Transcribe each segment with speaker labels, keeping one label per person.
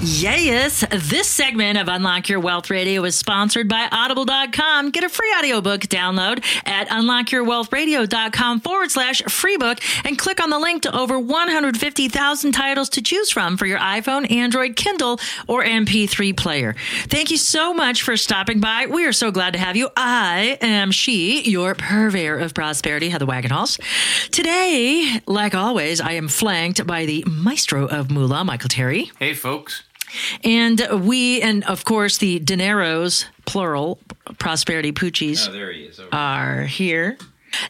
Speaker 1: Yes, this segment of Unlock Your Wealth Radio is sponsored by Audible.com. Get a free audiobook download at unlockyourwealthradio.com forward slash free book and click on the link to over 150,000 titles to choose from for your iPhone, Android, Kindle, or MP3 player. Thank you so much for stopping by. We are so glad to have you. I am she, your purveyor of prosperity, Heather Wagenhals. Today, like always, I am flanked by the maestro of moolah, Michael Terry.
Speaker 2: Hey, folks.
Speaker 1: And we, and of course, the dineros, plural, prosperity poochies,
Speaker 2: Oh, he is.
Speaker 1: Are here.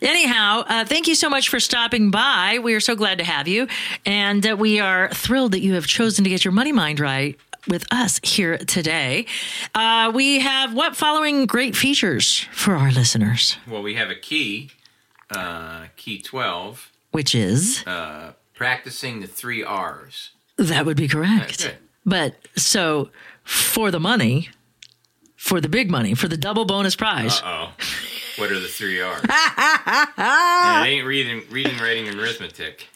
Speaker 1: Anyhow, uh, thank you so much for stopping by. We are so glad to have you. And uh, we are thrilled that you have chosen to get your money mind right with us here today. Uh, we have what following great features for our listeners,
Speaker 2: well, we have a key, uh, key 12,
Speaker 1: which is
Speaker 2: uh, practicing the three R's.
Speaker 1: that would be correct. But so for the money, for the big money, for the double bonus prize.
Speaker 2: Oh. What are the three R's? It ain't reading, reading, writing, and arithmetic.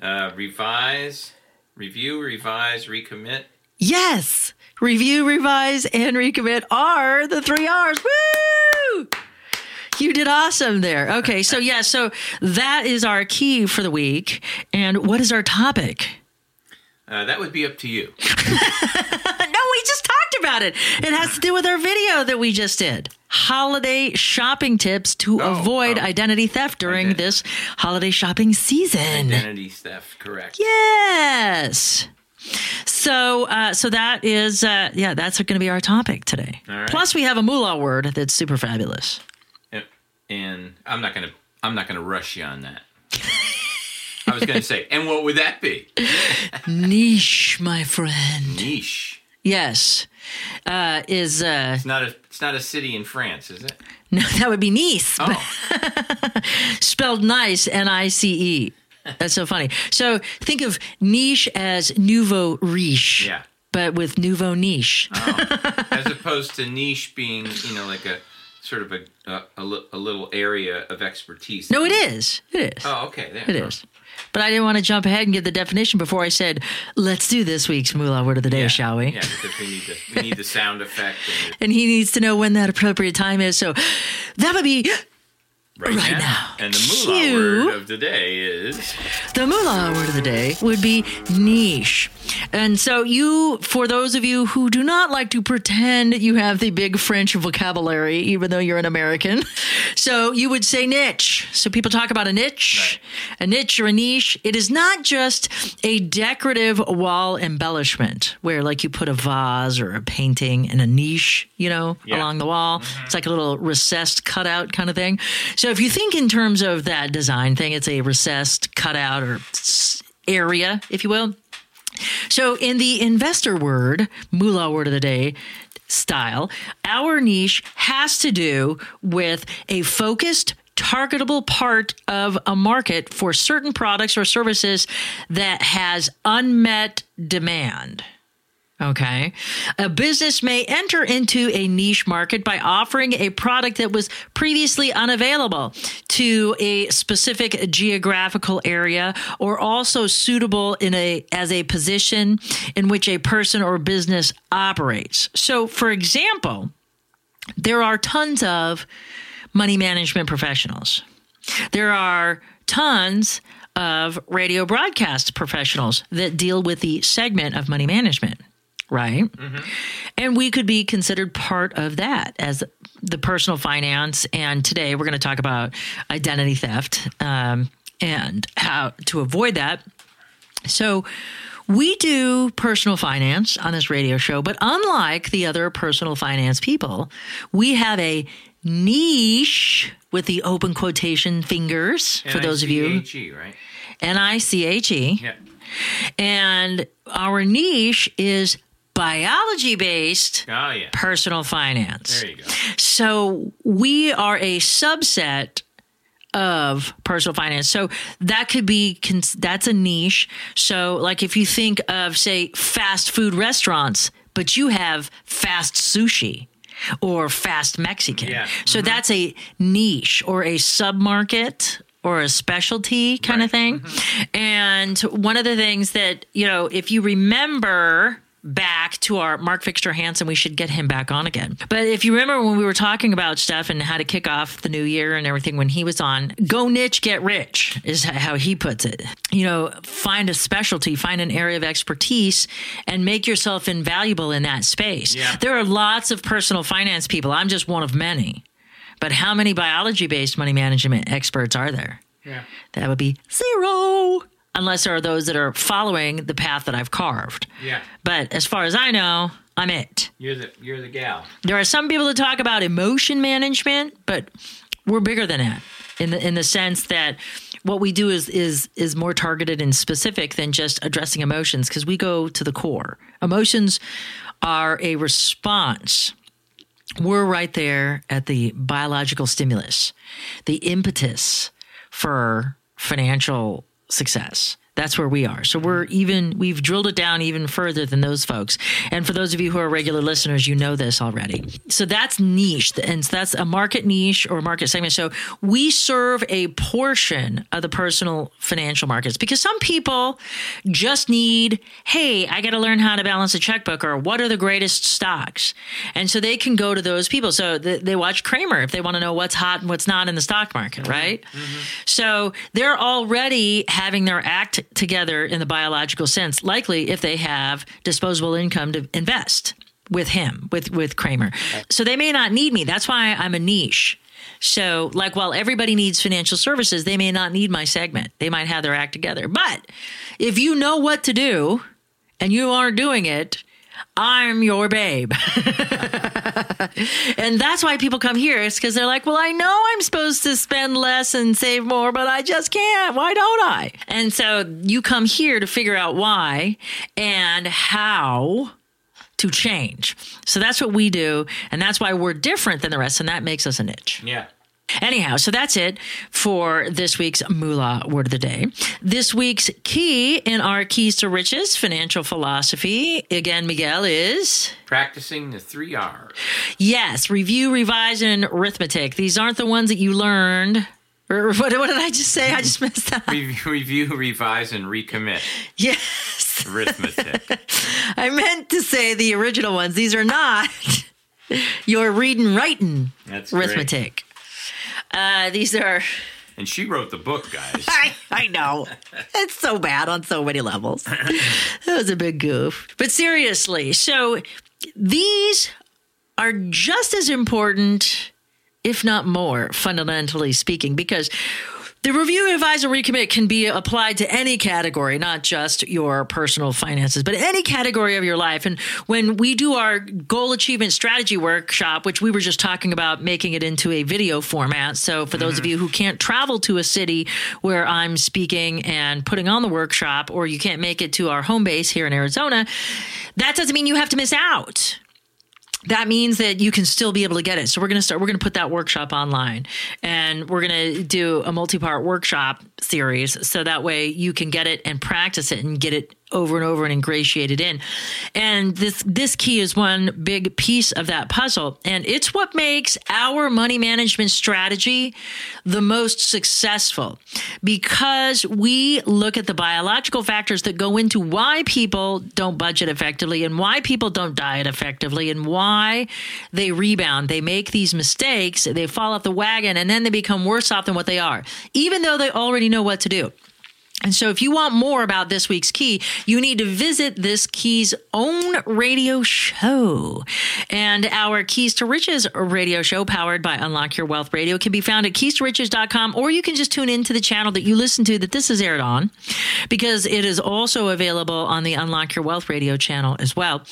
Speaker 2: Uh, revise, review, revise, recommit.
Speaker 1: Yes. Review, revise, and recommit are the three R's. Woo! You did awesome there. Okay, so yeah, so that is our key for the week. And what is our topic?
Speaker 2: Uh, that would be up to you.
Speaker 1: no, we just talked about it. It has to do with our video that we just did. Holiday shopping tips to
Speaker 2: Oh,
Speaker 1: avoid
Speaker 2: oh.
Speaker 1: identity theft during
Speaker 2: Ident-
Speaker 1: this holiday shopping season.
Speaker 2: Identity theft, correct.
Speaker 1: Yes. So, uh, so that is, uh, yeah, that's going to be our topic today.
Speaker 2: All right.
Speaker 1: Plus, we have a moolah word that's super fabulous.
Speaker 2: And, and I'm not gonna, I'm not gonna rush you on that. I was gonna say, and what would that be?
Speaker 1: Niche, my friend.
Speaker 2: Niche.
Speaker 1: Yes, uh, is uh,
Speaker 2: It's not a, it's not a city in France, is it?
Speaker 1: no, that would be Nice,
Speaker 2: Oh,
Speaker 1: spelled nice, N I C E. That's so funny. So think of niche as nouveau riche,
Speaker 2: yeah.
Speaker 1: but with nouveau niche.
Speaker 2: Oh. As opposed to niche being, you know, like a sort of a a, a, li- a little area of expertise.
Speaker 1: No, it is. It is.
Speaker 2: Oh, okay. There.
Speaker 1: It is. But I didn't want to jump ahead and get the definition before I said, let's do this week's moolah word of the day,
Speaker 2: Yeah,
Speaker 1: shall we?
Speaker 2: Yeah, because we need the we need the sound effect and
Speaker 1: And he needs to know when that appropriate time is. So that would be
Speaker 2: right,
Speaker 1: Right
Speaker 2: now.
Speaker 1: now.
Speaker 2: And the moolah word of the day is
Speaker 1: the moolah word of the day would be niche. And so you, for those of you who do not like to pretend you have the big French vocabulary, even though you're an American, so you would say niche. So people talk about a niche, a niche or a niche. It is not just a decorative wall embellishment where like you put a vase or a painting in a niche, you know,
Speaker 2: Yeah.
Speaker 1: along the wall. Mm-hmm. It's like a little recessed cutout kind of thing. So if you think in terms of that design thing, it's a recessed cutout or area, if you will. So in the investor word, moolah word of the day style, our niche has to do with a focused targetable part of a market for certain products or services that has unmet demand. Okay. A business may enter into a niche market by offering a product that was previously unavailable to a specific geographical area or also suitable in a as a position in which a person or business operates. So for example, there are tons of money management professionals. There are tons of radio broadcast professionals that deal with the segment of money management. Right? And we could be considered part of that as the personal finance. And today we're going to talk about identity theft um, and how to avoid that. So, we do personal finance on this radio show, but unlike the other personal finance people, we have a niche with the open quotation fingers for those of you
Speaker 2: N-I-C-H-E, right?
Speaker 1: N I C H E.
Speaker 2: Yeah.
Speaker 1: And our niche is biology based
Speaker 2: Oh yeah.
Speaker 1: personal finance.
Speaker 2: There you go.
Speaker 1: So we are a subset of personal finance. So that could be that's a niche. So like if you think of say fast food restaurants, but you have fast sushi or fast Mexican.
Speaker 2: Yeah.
Speaker 1: So mm-hmm. that's a niche or a submarket or a specialty kind of thing. Mm-hmm. And one of the things that, you know, if you remember back to our Mark Victor Hansen, we should get him back on again. But if you remember when we were talking about stuff and how to kick off the new year and everything when he was on, go niche, get rich is how he puts it. You know, find a specialty, find an area of expertise and make yourself invaluable in that space.
Speaker 2: Yeah.
Speaker 1: There are lots of personal finance people. I'm just one of many. But how many biology based money management experts are there?
Speaker 2: Yeah.
Speaker 1: That would be zero, unless there are those that are following the path that I've carved.
Speaker 2: Yeah.
Speaker 1: But as far as I know, I'm it.
Speaker 2: You're the you're the gal.
Speaker 1: There are some people that talk about emotion management, but we're bigger than that in the in the sense that what we do is is is more targeted and specific than just addressing emotions because we go to the core. Emotions are a response. We're right there at the biological stimulus, the impetus for financial success. That's where we are. So we're even, we've drilled it down even further than those folks. And for those of you who are regular listeners, you know this already. So that's niche. And so that's a market niche or market segment. So we serve a portion of the personal financial markets because some people just need, hey, I got to learn how to balance a checkbook or what are the greatest stocks. And so they can go to those people. So th- they watch Cramer if they want to know what's hot and what's not in the stock market, right? Mm-hmm. So they're already having their act together in the biological sense, likely if they have disposable income to invest with him, with with Cramer. So they may not need me. That's why I'm a niche. So, like, while everybody needs financial services, they may not need my segment. They might have their act together. But if you know what to do and you aren't doing it, I'm your babe. and that's why people come here. It's because they're like, well, I know I'm supposed to spend less and save more, but I just can't. Why don't I? And so you come here to figure out why and how to change. So that's what we do. And that's why we're different than the rest. And that makes us a niche.
Speaker 2: Yeah.
Speaker 1: Anyhow, so that's it for this week's Moolah Word of the Day. This week's key in our Keys to Riches financial philosophy, again, Miguel, is
Speaker 2: Practicing the three R's.
Speaker 1: yes, review, revise, and arithmetic. These aren't the ones that you learned. What, what did I just say? I just missed that.
Speaker 2: Review, review, revise, and recommit.
Speaker 1: Yes.
Speaker 2: Arithmetic.
Speaker 1: I meant to say the original ones. These are not your reading, writing
Speaker 2: That's great.
Speaker 1: Uh, these are.
Speaker 2: And she wrote the book, guys.
Speaker 1: I, I know. It's so bad on so many levels. that was a big goof. But seriously, so these are just as important, if not more, fundamentally speaking, because the review, advise, and recommit can be applied to any category, not just your personal finances, but any category of your life. And when we do our goal achievement strategy workshop, which we were just talking about making it into a video format. So for those of mm-hmm. you who can't travel to a city where I'm speaking and putting on the workshop, or you can't make it to our home base here in Arizona, that doesn't mean you have to miss out that means that you can still be able to get it. So we're going to start, we're going to put that workshop online and we're going to do a multi part workshop series. So that way you can get it and practice it and get it over and over and ingratiate it in. And this, this key is one big piece of that puzzle. And it's what makes our money management strategy the most successful because we look at the biological factors that go into why people don't budget effectively and why people don't diet effectively and why they rebound. They make these mistakes, they fall off the wagon, and then they become worse off than what they are, even though they already know what to do. And so, if you want more about this week's key, you need to visit this key's own radio show. And our Keys to Riches radio show, powered by Unlock Your Wealth Radio, can be found at keys2riches.com, or you can just tune into the channel that you listen to that this is aired on, because it is also available on the Unlock Your Wealth Radio channel as well.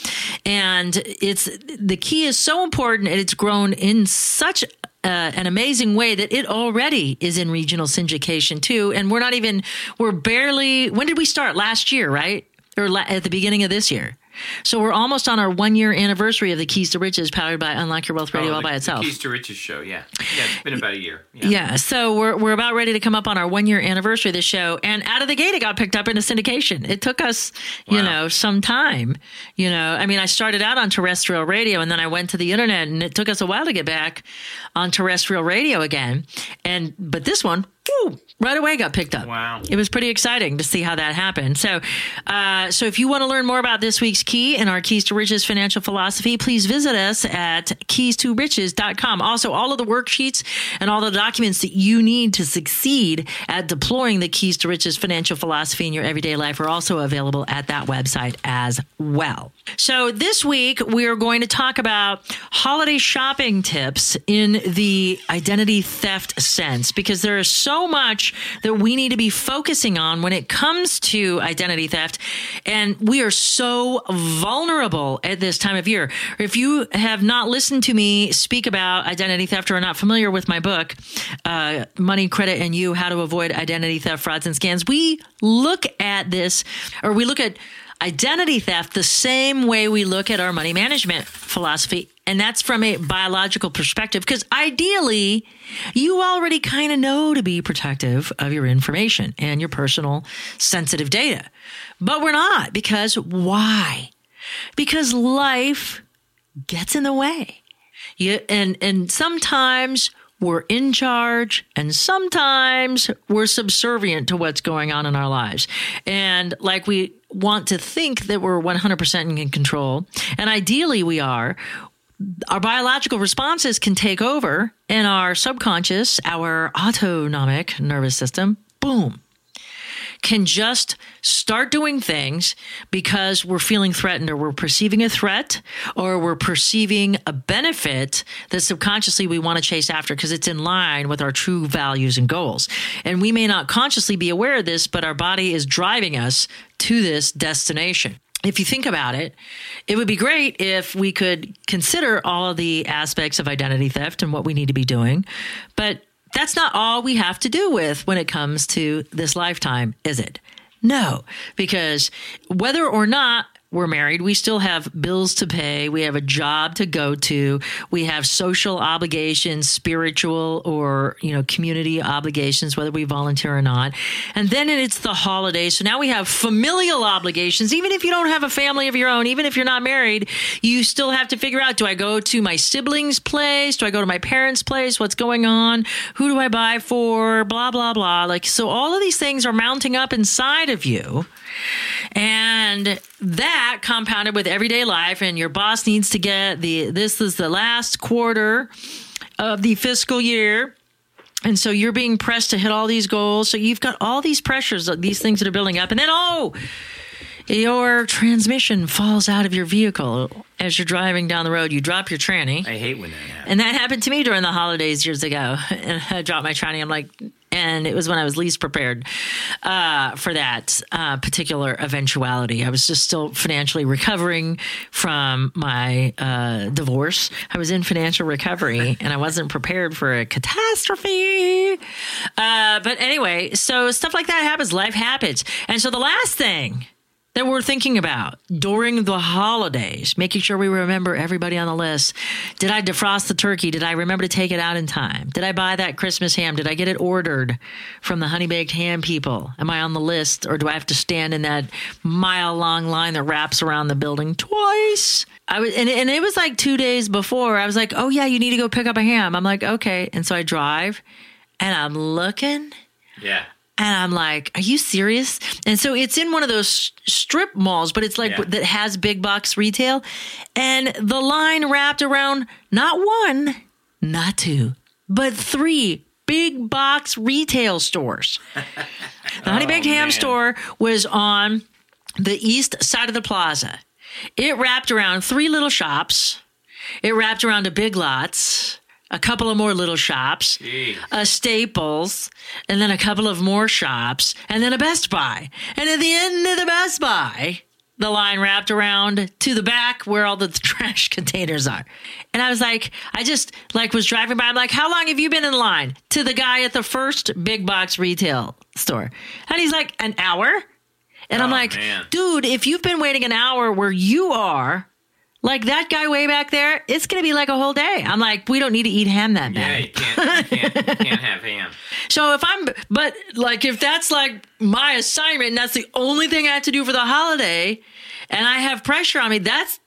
Speaker 1: And it's the key is so important, and it's grown in such uh, an amazing way that it already is in regional syndication too. And we're not even, we're barely, when did we start? Last year, right? Or la- at the beginning of this year. So we're almost on our one year anniversary of the Keys to Riches powered by Unlock Your Wealth Radio
Speaker 2: Oh,
Speaker 1: all
Speaker 2: the-
Speaker 1: by itself.
Speaker 2: Keys to Riches show, yeah. Yeah, it's been about a year. Yeah.
Speaker 1: Yeah, so we're we're about ready to come up on our one year anniversary of the show, and out of the gate, it got picked up into syndication. It took us, you know, some time. You know, I mean, I started out on terrestrial radio, and then I went to the internet, and it took us a while to get back on terrestrial radio again. And but this one, woo, right away got picked up.
Speaker 2: Wow.
Speaker 1: It was pretty exciting to see how that happened. So, uh, so if you want to learn more about this week's key and our Keys to Riches financial philosophy, please visit us at keys2riches.com. Also, all of the worksheets and all the documents that you need to succeed at deploying the Keys to Riches financial philosophy in your everyday life are also available at that website as well. So, this week we are going to talk about holiday shopping tips in the identity theft sense because there is so much that we need to be focusing on when it comes to identity theft. And we are so vulnerable at this time of year. If you have not listened to me speak about identity theft or are not familiar with my book, uh, Money, Credit, and You How to Avoid Identity Theft, Frauds, and Scams, we look at this or we look at identity theft the same way we look at our money management philosophy. And that's from a biological perspective, because ideally, you already kind of know to be protective of your information and your personal sensitive data. But we're not, because why? Because life gets in the way. You, and, and sometimes we're in charge and sometimes we're subservient to what's going on in our lives. And like we want to think that we're 100% in control, and ideally we are, our biological responses can take over and our subconscious, our autonomic nervous system, boom, can just start doing things because we're feeling threatened or we're perceiving a threat or we're perceiving a benefit that subconsciously we want to chase after because it's in line with our true values and goals. And we may not consciously be aware of this, but our body is driving us to this destination if you think about it, it would be great if we could consider all of the aspects of identity theft and what we need to be doing. But that's not all we have to do with when it comes to this lifetime, is it? No, because whether or not we're married, we still have bills to pay, we have a job to go to, we have social obligations, spiritual or, you know, community obligations whether we volunteer or not. And then it's the holidays. So now we have familial obligations. Even if you don't have a family of your own, even if you're not married, you still have to figure out do I go to my siblings' place? Do I go to my parents' place? What's going on? Who do I buy for? Blah blah blah. Like so all of these things are mounting up inside of you. And that compounded with everyday life, and your boss needs to get the this is the last quarter of the fiscal year. And so you're being pressed to hit all these goals. So you've got all these pressures, these things that are building up. And then, oh, your transmission falls out of your vehicle as you're driving down the road. You drop your tranny.
Speaker 2: I hate when that happens.
Speaker 1: And that happened to me during the holidays years ago. And I dropped my tranny. I'm like, and it was when I was least prepared uh, for that uh, particular eventuality. I was just still financially recovering from my uh, divorce. I was in financial recovery and I wasn't prepared for a catastrophe. Uh, but anyway, so stuff like that happens. Life happens. And so the last thing that we're thinking about during the holidays, making sure we remember everybody on the list. Did I defrost the turkey? Did I remember to take it out in time? Did I buy that Christmas ham? Did I get it ordered from the honey baked ham people? Am I on the list or do I have to stand in that mile long line that wraps around the building twice? I was, and, and it was like two days before. I was like, oh, yeah, you need to go pick up a ham. I'm like, okay. And so I drive and I'm looking
Speaker 2: Yeah.
Speaker 1: And I'm like, "Are you serious?" And so it's in one of those strip malls, but it's like
Speaker 2: Yeah.
Speaker 1: that has big box retail, and the line wrapped around not one, not two, but three big box retail stores. The Honey Baked oh, Ham
Speaker 2: man.
Speaker 1: store was on the east side of the plaza. It wrapped around three little shops. It wrapped around a Big Lots, a couple of more little shops, a Staples, and then a couple of more shops, and then a Best Buy. And at the end of the Best Buy, the line wrapped around to the back where all the trash containers are. And I was like, I just like was driving by. I'm like, how long have you been in line? To the guy at the first big box retail store. And he's like, an hour? And I'm
Speaker 2: Oh,
Speaker 1: like,
Speaker 2: man.
Speaker 1: dude, if you've been waiting an hour where you are, like that guy way back there, it's gonna be like a whole day. I'm like, we don't need to eat ham that
Speaker 2: Yeah,
Speaker 1: bad.
Speaker 2: you can't, you can't, you can't have ham.
Speaker 1: So if I'm, but like if that's like my assignment and that's the only thing I have to do for the holiday, and I have pressure on me, that's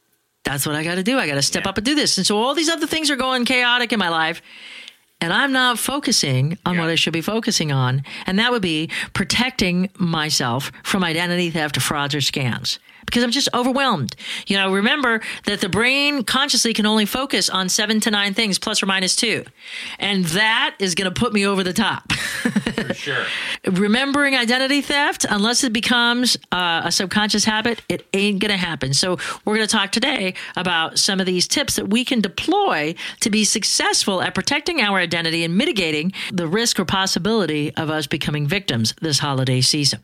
Speaker 1: that's what I got to do. I got to step
Speaker 2: Yeah.
Speaker 1: up and do this. And so all these other things are going chaotic in my life. And I'm not focusing on
Speaker 2: Yeah.
Speaker 1: what I should be focusing on. And that would be protecting myself from identity theft, frauds, or scams. Because I'm just overwhelmed. You know, remember that the brain consciously can only focus on seven to nine things, plus or minus two. And that is going to put me over the top.
Speaker 2: For sure.
Speaker 1: remembering identity theft, unless it becomes uh, a subconscious habit, it ain't going to happen. So, we're going to talk today about some of these tips that we can deploy to be successful at protecting our identity and mitigating the risk or possibility of us becoming victims this holiday season.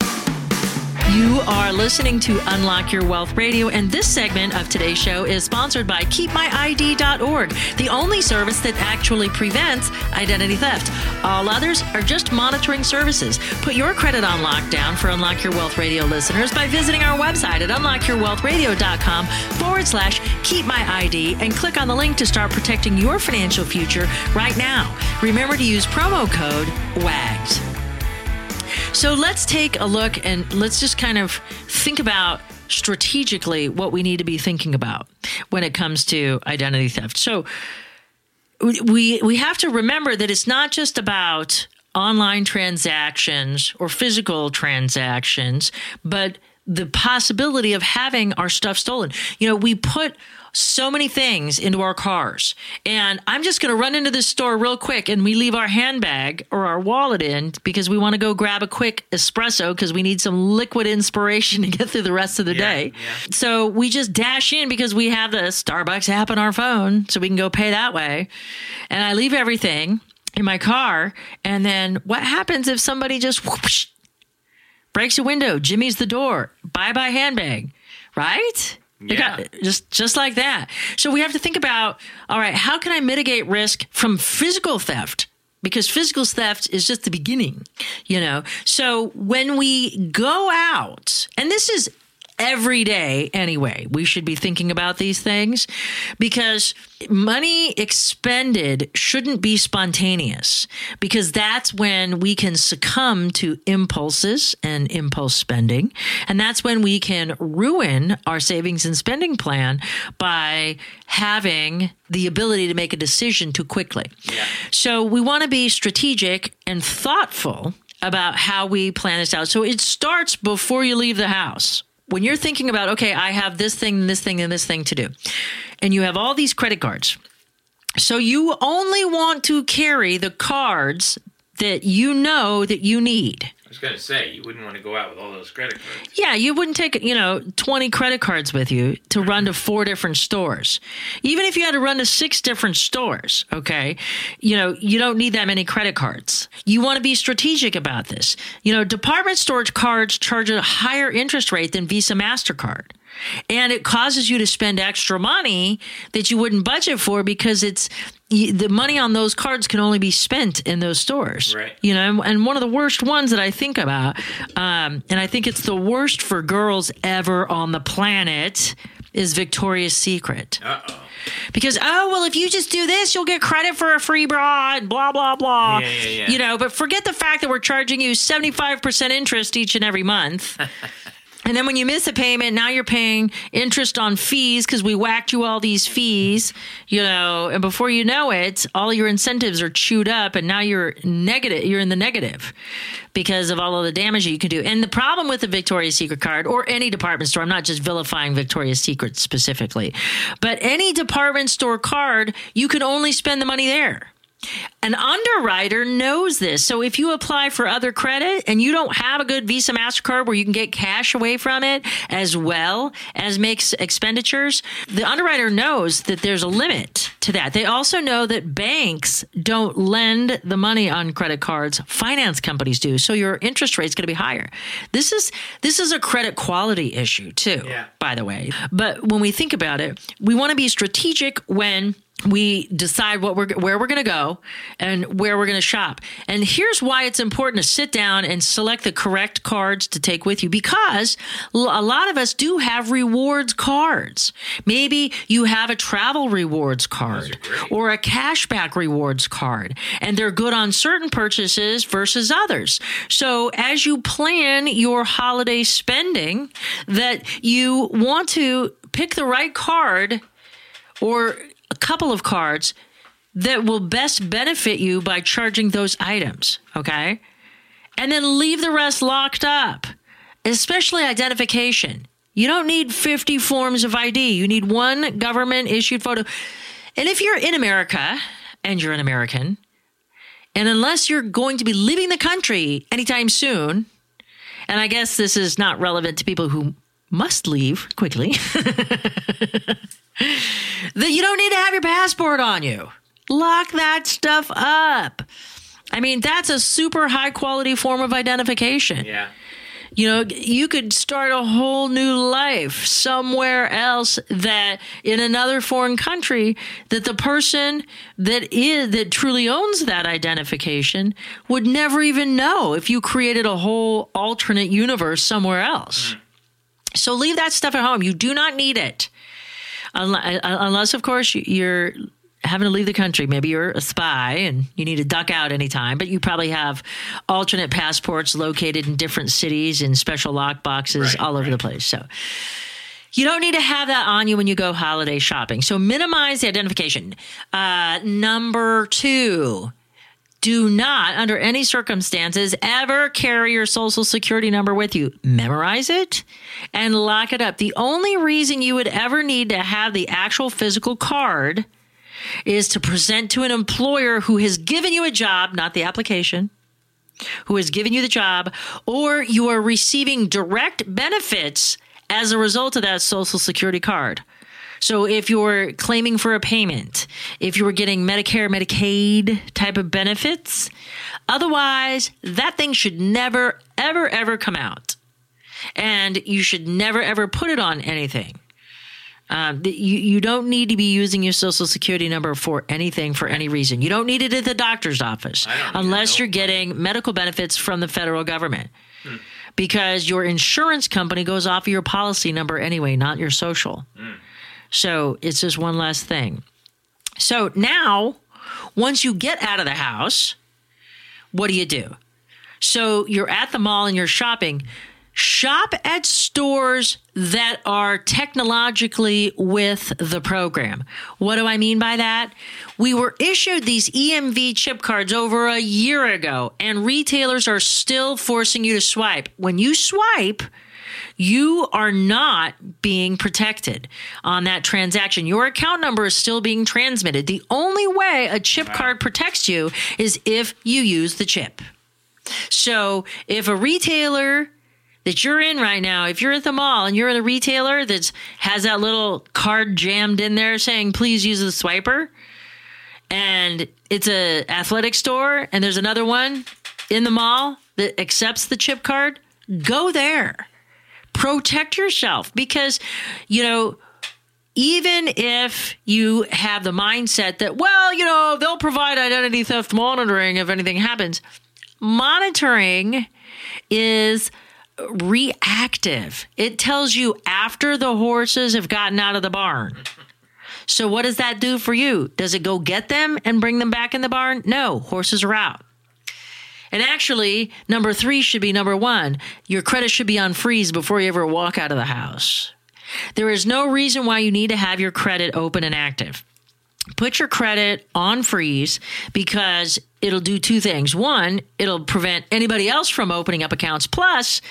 Speaker 1: You are listening to Unlock Your Wealth Radio, and this segment of today's show is sponsored by KeepMyID.org, the only service that actually prevents identity theft. All others are just monitoring services. Put your credit on lockdown for Unlock Your Wealth Radio listeners by visiting our website at unlockyourwealthradio.com forward slash KeepMyID and click on the link to start protecting your financial future right now. Remember to use promo code WAGS. So let's take a look and let's just kind of think about strategically what we need to be thinking about when it comes to identity theft. So we we have to remember that it's not just about online transactions or physical transactions, but the possibility of having our stuff stolen. You know, we put so many things into our cars. And I'm just going to run into this store real quick and we leave our handbag or our wallet in because we want to go grab a quick espresso because we need some liquid inspiration to get through the rest of the day.
Speaker 2: yeah.
Speaker 1: So we just dash in because we have the Starbucks app on our phone so we can go pay that way. And I leave everything in my car. And then what happens if somebody just whoosh, breaks a window, Jimmy's the door, bye bye handbag, right?
Speaker 2: Yeah.
Speaker 1: got- just just like that. So we have to think about, all right, how can I mitigate risk from physical theft? Because physical theft is just the beginning, you know. So when we go out, and this is every day anyway, we should be thinking about these things because money expended shouldn't be spontaneous because that's when we can succumb to impulses and impulse spending. And that's when we can ruin our savings and spending plan by having the ability to make a decision too quickly. So we want to be strategic and thoughtful about how we plan this out. So it starts before you leave the house. When you're thinking about, okay, I have this thing, this thing, and this thing to do, and you have all these credit cards. So you only want to carry the cards that you know that you need.
Speaker 2: Was going to say, you wouldn't want to go out with all those credit cards.
Speaker 1: Yeah, you wouldn't take, you know, 20 credit cards with you to run to four different stores. Even if you had to run to six different stores, okay? You know, you don't need that many credit cards. You want to be strategic about this. You know, department store cards charge a higher interest rate than Visa MasterCard. And it causes you to spend extra money that you wouldn't budget for because it's the money on those cards can only be spent in those stores.
Speaker 2: Right.
Speaker 1: You know, and one of the worst ones that I think about, um, and I think it's the worst for girls ever on the planet, is Victoria's Secret.
Speaker 2: Uh oh.
Speaker 1: Because oh well, if you just do this, you'll get credit for a free bra and blah blah blah.
Speaker 2: Yeah, yeah, yeah.
Speaker 1: You know, but forget the fact that we're charging you seventy five percent interest each and every month. And then when you miss a payment, now you're paying interest on fees because we whacked you all these fees, you know, and before you know it, all your incentives are chewed up and now you're negative, you're in the negative because of all of the damage that you can do. And the problem with the Victoria's Secret card or any department store, I'm not just vilifying Victoria's Secret specifically, but any department store card, you can only spend the money there. An underwriter knows this. So if you apply for other credit and you don't have a good Visa MasterCard where you can get cash away from it as well as makes expenditures, the underwriter knows that there's a limit to that. They also know that banks don't lend the money on credit cards, finance companies do. So your interest rate's going to be higher. This is this is a credit quality issue too, by the way. But when we think about it, we want to be strategic when we decide what we're where we're going to go and where we're going to shop. And here's why it's important to sit down and select the correct cards to take with you because a lot of us do have rewards cards. Maybe you have a travel rewards card or a cashback rewards card and they're good on certain purchases versus others. So as you plan your holiday spending that you want to pick the right card or couple of cards that will best benefit you by charging those items, okay? And then leave the rest locked up, especially identification. You don't need 50 forms of ID. You need one government issued photo. And if you're in America and you're an American, and unless you're going to be leaving the country anytime soon, and I guess this is not relevant to people who must leave quickly, that you don't need to have your passport on you. Lock that stuff up. I mean, that's a super high quality form of identification.
Speaker 2: Yeah.
Speaker 1: You know, you could start a whole new life somewhere else that in another foreign country that the person that is that truly owns that identification would never even know if you created a whole alternate universe somewhere else. Hmm. So leave that stuff at home. You do not need it. Unless, unless of course, you're having to leave the country. Maybe you're a spy and you need to duck out anytime, but you probably have alternate passports located in different cities in special lock boxes
Speaker 2: Right,
Speaker 1: all over the place. So you don't need to have that on you when you go holiday shopping. So minimize the identification. Uh, number two, do not, under any circumstances, ever carry your social security number with you. Memorize it and lock it up. The only reason you would ever need to have the actual physical card is to present to an employer who has given you a job, not the application, who has given you the job, or you are receiving direct benefits as a result of that social security card. So if you're claiming for a payment, if you were getting Medicare, Medicaid type of benefits, otherwise that thing should never, ever, ever come out. And you should never, ever put it on anything. Um, you, you don't need to be using your social security number for anything for any reason. You don't need it at the doctor's office
Speaker 2: don't need it,
Speaker 1: unless you're getting medical benefits from the federal government. Because your insurance company goes off of your policy number anyway, not your social. So it's just one last thing. So now, once you get out of the house, what do you do? So you're at the mall and you're shopping. Shop at stores that are technologically with the program. What do I mean by that? We were issued these EMV chip cards over a year ago, and retailers are still forcing you to swipe. When you swipe, you are not being protected on that transaction. Your account number is still being transmitted. The only way a chip card protects you is if you use the chip. So if a retailer that you're in right now, if you're at the mall and you're in a retailer that has that little card jammed in there saying please use the swiper, and it's a athletic store and there's another one in the mall that accepts the chip card, go there. Protect yourself because you know even if you have the mindset that, well, you know, they'll provide identity theft monitoring if anything happens, monitoring is reactive. It tells you after the horses have gotten out of the barn. So, what does that do for you? Does it go get them and bring them back in the barn? No, horses are out. And actually, number three should be number one. Your credit should be on freeze before you ever walk out of the house. There is no reason why you need to have your credit open and active. Put your credit on freeze because it'll do two things. One, it'll prevent anybody else from opening up accounts. Plus,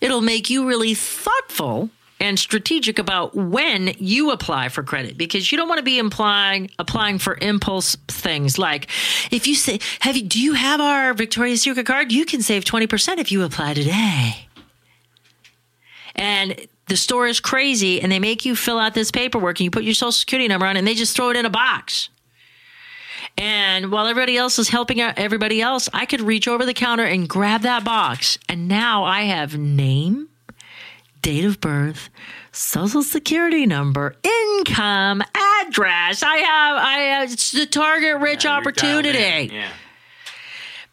Speaker 1: it'll make you really thoughtful and strategic about when you apply for credit because you don't want to be implying applying for impulse things. Like if you say have you do you have our Victoria's Secret card? You can save 20% if you apply today. And the store is crazy and they make you fill out this paperwork and you put your social security number on and they just throw it in a box. And while everybody else is helping out everybody else, I could reach over the counter and grab that box. And now I have name, date of birth, social security number, income, address. I have, I have, it's the target rich
Speaker 2: Yeah,
Speaker 1: opportunity.
Speaker 2: Yeah.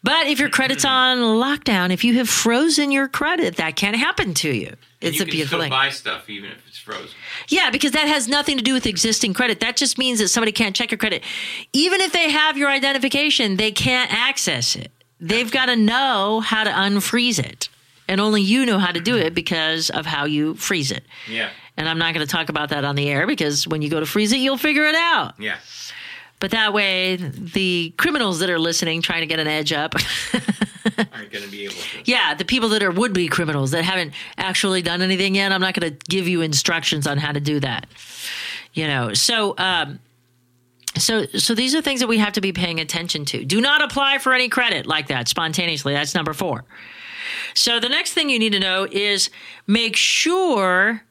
Speaker 1: But if your credit's mm-hmm. on lockdown, if you have frozen your credit, that can't happen to you. It's
Speaker 2: you
Speaker 1: a
Speaker 2: can
Speaker 1: beautiful
Speaker 2: still
Speaker 1: thing.
Speaker 2: buy stuff even if it's frozen.
Speaker 1: Yeah, because that has nothing to do with existing credit. That just means that somebody can't check your credit. Even if they have your identification, they can't access it. They've got to know how to unfreeze it. And only you know how to do it because of how you freeze it.
Speaker 2: Yeah.
Speaker 1: And I'm not going to talk about that on the air because when you go to freeze it, you'll figure it out.
Speaker 2: Yeah.
Speaker 1: But that way, the criminals that are listening, trying to get an edge up,
Speaker 2: Aren't going to be able to.
Speaker 1: yeah, the people that are would be criminals that haven't actually done anything yet, I'm not going to give you instructions on how to do that. You know, so um, so so these are things that we have to be paying attention to. Do not apply for any credit like that spontaneously. That's number four. So the next thing you need to know is make sure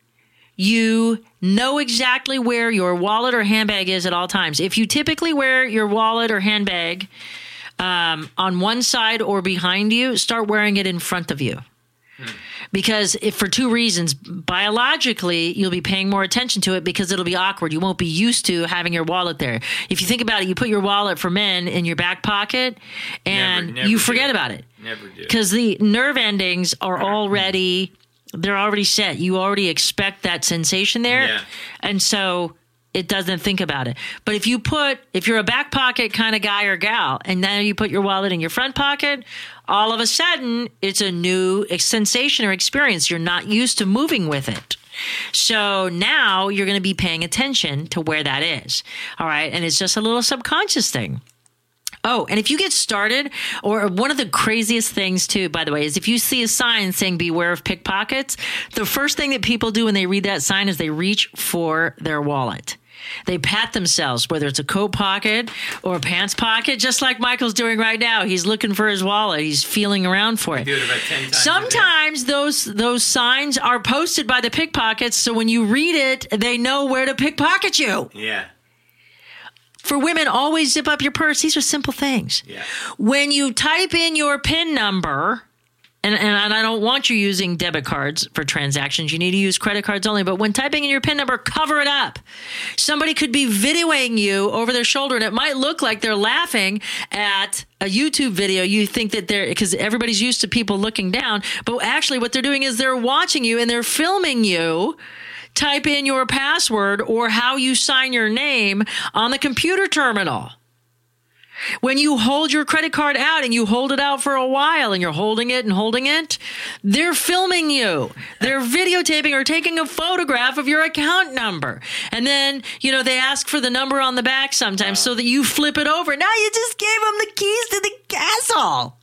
Speaker 1: you know exactly where your wallet or handbag is at all times. If you typically wear your wallet or handbag um, on one side or behind you, start wearing it in front of you. Because if for two reasons, biologically, you'll be paying more attention to it because it'll be awkward. You won't be used to having your wallet there. If you think about it, you put your wallet for men in your back pocket and
Speaker 2: Never- never
Speaker 1: you
Speaker 2: do.
Speaker 1: forget about it
Speaker 2: Never do.
Speaker 1: because the nerve endings are already they're already set you already expect that sensation there
Speaker 2: Yeah.
Speaker 1: and so it doesn't think about it. But if you put if you're a back pocket kind of guy or gal and now you put your wallet in your front pocket all of a sudden it's a new sensation or experience. You're not used to moving with it. So now you're going to be paying attention to where that is all right? And it's just a little subconscious thing. Oh, and if you get started, or one of the craziest things too, by the way, is if you see a sign saying beware of pickpockets, the first thing that people do when they read that sign is they reach for their wallet. They pat themselves, whether it's a coat pocket or a pants pocket, just like Michael's doing right now. He's looking for his wallet. He's feeling around for it.
Speaker 2: it about 10 times.
Speaker 1: Sometimes those those signs are posted by the pickpockets, so when you read it, they know where to pickpocket you.
Speaker 2: Yeah.
Speaker 1: For women, always zip up your purse. These are simple things.
Speaker 2: Yeah.
Speaker 1: When you type in your PIN number, and, and I don't want you using debit cards for transactions. You need to use credit cards only. But when typing in your PIN number, cover it up. Somebody could be videoing you over their shoulder, and it might look like they're laughing at a YouTube video. You think that they're because everybody's used to people looking down, but actually, what they're doing is they're watching you and they're filming you type in your password or how you sign your name on the computer terminal. When you hold your credit card out and you hold it out for a while and you're holding it and holding it, they're filming you. They're videotaping or taking a photograph of your account number. And then, you know, they ask for the number on the back sometimes so that you flip it over. Now you just gave them the keys to the castle.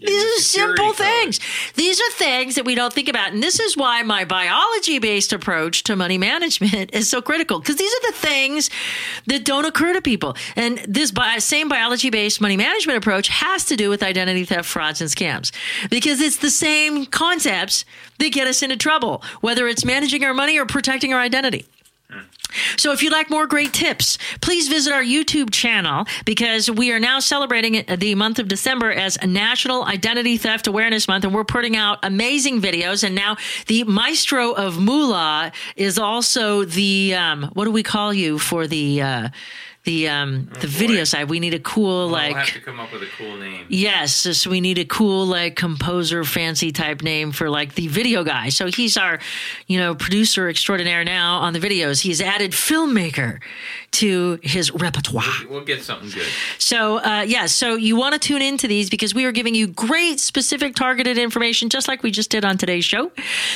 Speaker 1: These are simple things. These are things that we don't think about. And this is why my biology based approach to money management is so critical because these are the things that don't occur to people. And this bi- same biology based money management approach has to do with identity theft, frauds, and scams because it's the same concepts that get us into trouble, whether it's managing our money or protecting our identity. So if you'd like more great tips, please visit our YouTube channel because we are now celebrating the month of December as National Identity Theft Awareness Month, and we're putting out amazing videos. And now the maestro of Moolah is also the um, what do we call you for the uh, the um, the video side? We need a cool like.
Speaker 2: I'll have to come up with a cool name.
Speaker 1: Yes, so we need a cool like composer fancy type name for like the video guy. So he's our, you know, producer extraordinaire now on the videos. He's added filmmaker to his repertoire.
Speaker 2: We'll get something good.
Speaker 1: So uh, yeah, so you want to tune into these because we are giving you great specific targeted information, just like we just did on today's show.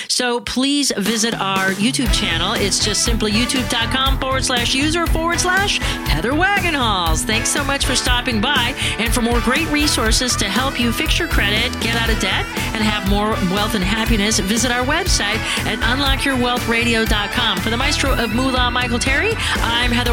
Speaker 1: So please visit our YouTube channel. It's just simply youtube.com forward slash user forward slash Heather Wagenhals. Thanks so much for stopping by. And for more great resources to help you fix your credit, get out of debt, and have more wealth and happiness, visit our website at unlockyourwealthradio.com. For the maestro of Moolah, Michael Terry, I'm Heather